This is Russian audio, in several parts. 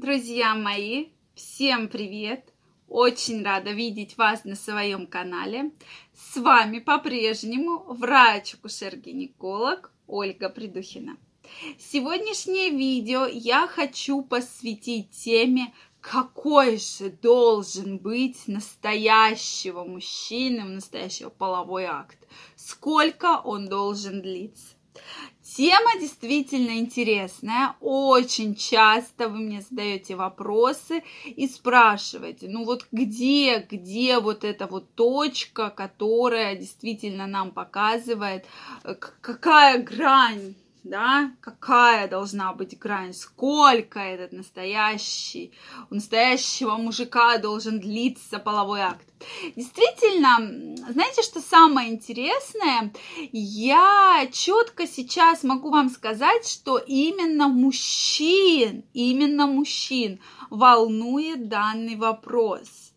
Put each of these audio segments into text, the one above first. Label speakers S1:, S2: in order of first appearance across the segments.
S1: Друзья мои, всем привет! Очень рада видеть вас на своем канале. С вами по-прежнему врач-акушер-гинеколог Ольга Придухина. Сегодняшнее видео я хочу посвятить теме, какой же должен быть настоящего мужчины, настоящего половой акт, сколько он должен длиться. Тема действительно интересная. Очень часто вы мне задаете вопросы и спрашиваете, ну вот где, где вот эта вот точка, которая действительно нам показывает, э, какая грань да, какая должна быть грань, сколько этот настоящий, у настоящего мужика должен длиться половой акт. Действительно, знаете, что самое интересное? Я четко сейчас могу вам сказать, что именно мужчин, именно мужчин волнует данный вопрос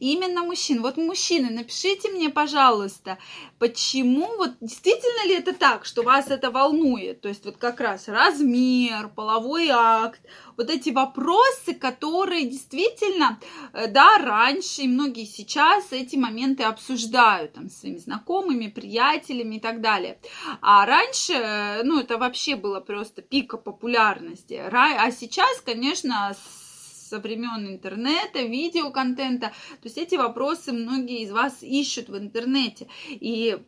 S1: именно мужчин. Вот мужчины, напишите мне, пожалуйста, почему, вот действительно ли это так, что вас это волнует? То есть вот как раз размер, половой акт, вот эти вопросы, которые действительно, э, да, раньше и многие сейчас эти моменты обсуждают там, с своими знакомыми, приятелями и так далее. А раньше, э, ну, это вообще было просто пика популярности. А сейчас, конечно, со времен интернета, видеоконтента. То есть эти вопросы многие из вас ищут в интернете. И,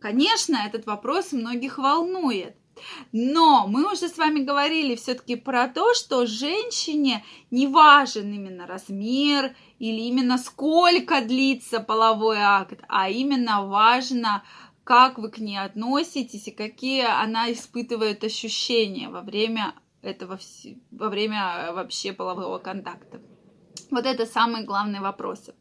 S1: конечно, этот вопрос многих волнует. Но мы уже с вами говорили все-таки про то, что женщине не важен именно размер или именно сколько длится половой акт, а именно важно, как вы к ней относитесь и какие она испытывает ощущения во время этого во время э, вообще полового контакта. Вот это самые главные вопросы.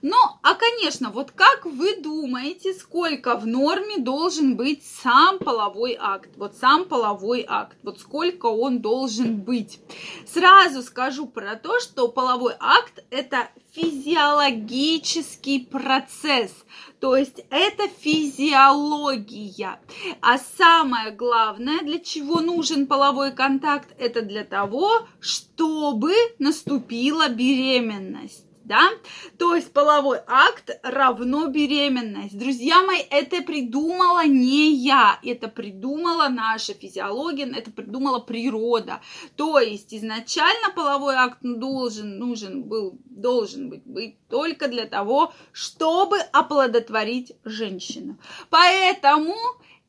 S1: Ну, а, конечно, вот как вы думаете, сколько в норме должен быть сам половой акт? Вот сам половой акт, вот сколько он должен быть? Сразу скажу про то, что половой акт – это физиологический процесс, то есть это физиология. А самое главное, для чего нужен половой контакт, это для того, чтобы наступила беременность да? То есть половой акт равно беременность. Друзья мои, это придумала не я, это придумала наша физиология, это придумала природа. То есть изначально половой акт должен, нужен был, должен быть, быть только для того, чтобы оплодотворить женщину. Поэтому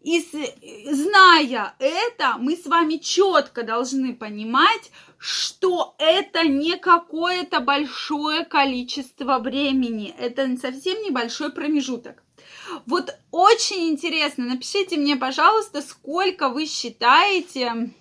S1: и зная это, мы с вами четко должны понимать, что это не какое-то большое количество времени, это совсем небольшой промежуток. Вот очень интересно, напишите мне, пожалуйста, сколько вы считаете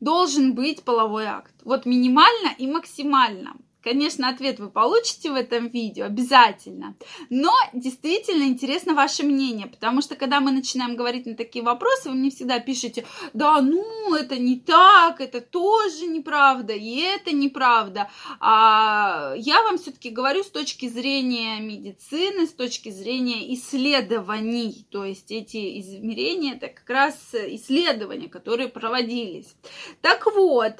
S1: должен быть половой акт. Вот минимально и максимально. Конечно, ответ вы получите в этом видео обязательно, но действительно интересно ваше мнение, потому что когда мы начинаем говорить на такие вопросы, вы мне всегда пишете, да, ну, это не так, это тоже неправда, и это неправда. А я вам все-таки говорю с точки зрения медицины, с точки зрения исследований, то есть эти измерения, это как раз исследования, которые проводились. Так вот,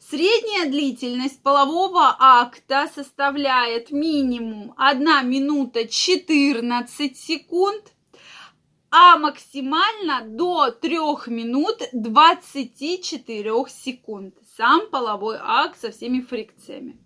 S1: Средняя длительность полового акта составляет минимум 1 минута 14 секунд, а максимально до 3 минут 24 секунд. Сам половой акт со всеми фрикциями.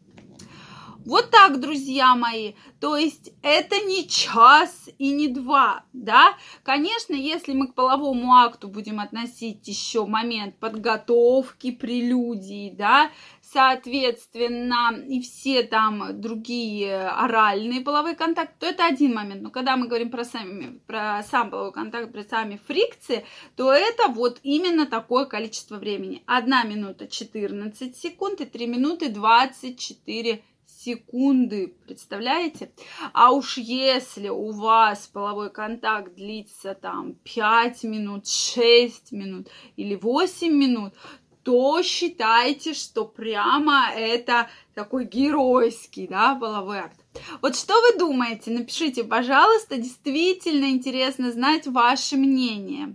S1: Вот так, друзья мои. То есть это не час и не два, да? Конечно, если мы к половому акту будем относить еще момент подготовки, прелюдии, да, соответственно, и все там другие оральные половые контакты, то это один момент. Но когда мы говорим про, сами, про сам половой контакт, про сами фрикции, то это вот именно такое количество времени. 1 минута 14 секунд и 3 минуты 24 секунды секунды, представляете? А уж если у вас половой контакт длится там 5 минут, 6 минут или 8 минут, то считайте, что прямо это такой геройский, да, половой акт. Вот что вы думаете? Напишите, пожалуйста, действительно интересно знать ваше мнение.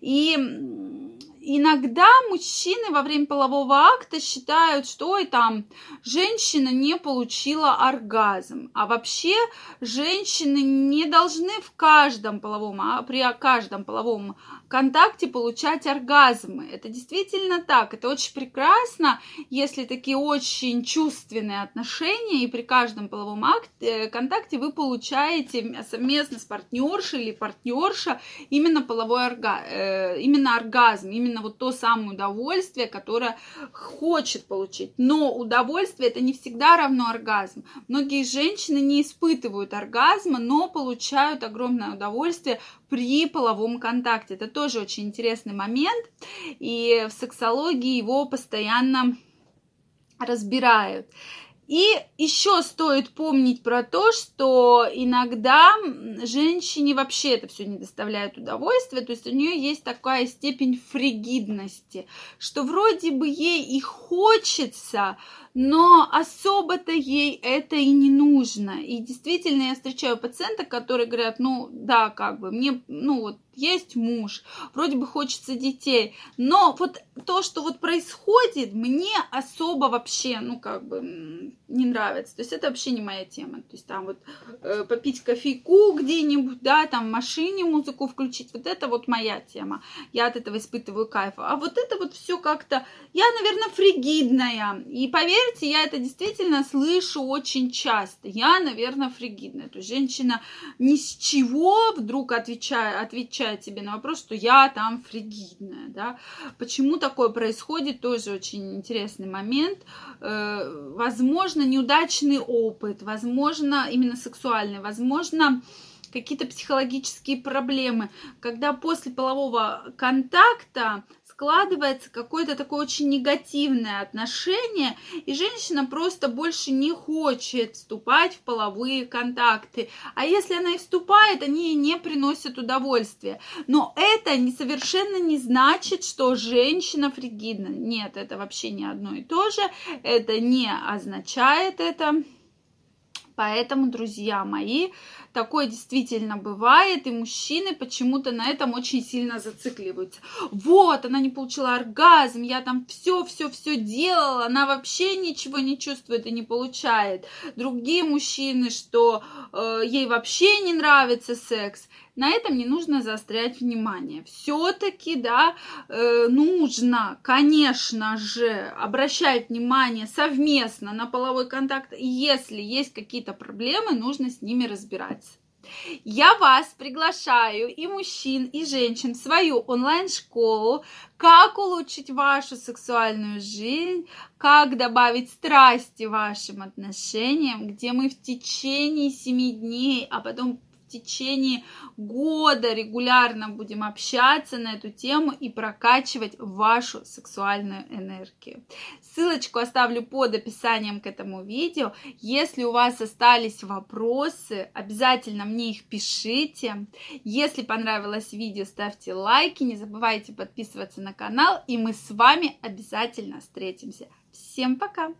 S1: И иногда мужчины во время полового акта считают, что ой, там женщина не получила оргазм. А вообще женщины не должны в каждом половом, а при каждом половом контакте получать оргазмы. Это действительно так. Это очень прекрасно, если такие очень чувственные отношения, и при каждом половом акте, э, контакте вы получаете совместно с партнершей или партнерша именно половой орга, э, именно оргазм, именно вот то самое удовольствие, которое хочет получить. Но удовольствие это не всегда равно оргазм. Многие женщины не испытывают оргазма, но получают огромное удовольствие при половом контакте. Это тоже очень интересный момент, и в сексологии его постоянно разбирают. И еще стоит помнить про то, что иногда женщине вообще это все не доставляет удовольствия, то есть у нее есть такая степень фригидности, что вроде бы ей и хочется, но особо-то ей это и не нужно. И действительно, я встречаю пациенток, которые говорят, ну да, как бы, мне, ну вот, есть муж, вроде бы хочется детей, но вот то, что вот происходит, мне особо вообще, ну как бы, не нравится. То есть это вообще не моя тема. То есть там вот э, попить кофейку где-нибудь, да, там в машине музыку включить, вот это вот моя тема. Я от этого испытываю кайф. А вот это вот все как-то, я, наверное, фригидная. И поверь поверьте, я это действительно слышу очень часто. Я, наверное, фригидная. То есть женщина ни с чего вдруг отвечает, отвечает себе на вопрос, что я там фригидная. Да? Почему такое происходит, тоже очень интересный момент. Э, возможно, неудачный опыт, возможно, именно сексуальный, возможно, какие-то психологические проблемы, когда после полового контакта складывается какое-то такое очень негативное отношение, и женщина просто больше не хочет вступать в половые контакты. А если она и вступает, они ей не приносят удовольствия. Но это не, совершенно не значит, что женщина фригидна. Нет, это вообще не одно и то же. Это не означает это. Поэтому, друзья мои, Такое действительно бывает, и мужчины почему-то на этом очень сильно зацикливаются. Вот, она не получила оргазм, я там все, все, все делала, она вообще ничего не чувствует и не получает. Другие мужчины, что э, ей вообще не нравится секс на этом не нужно заострять внимание. Все-таки, да, э, нужно, конечно же, обращать внимание совместно на половой контакт. Если есть какие-то проблемы, нужно с ними разбираться. Я вас приглашаю и мужчин, и женщин в свою онлайн-школу «Как улучшить вашу сексуальную жизнь», «Как добавить страсти вашим отношениям», где мы в течение семи дней, а потом в течение года регулярно будем общаться на эту тему и прокачивать вашу сексуальную энергию. Ссылочку оставлю под описанием к этому видео. Если у вас остались вопросы, обязательно мне их пишите. Если понравилось видео, ставьте лайки, не забывайте подписываться на канал, и мы с вами обязательно встретимся. Всем пока!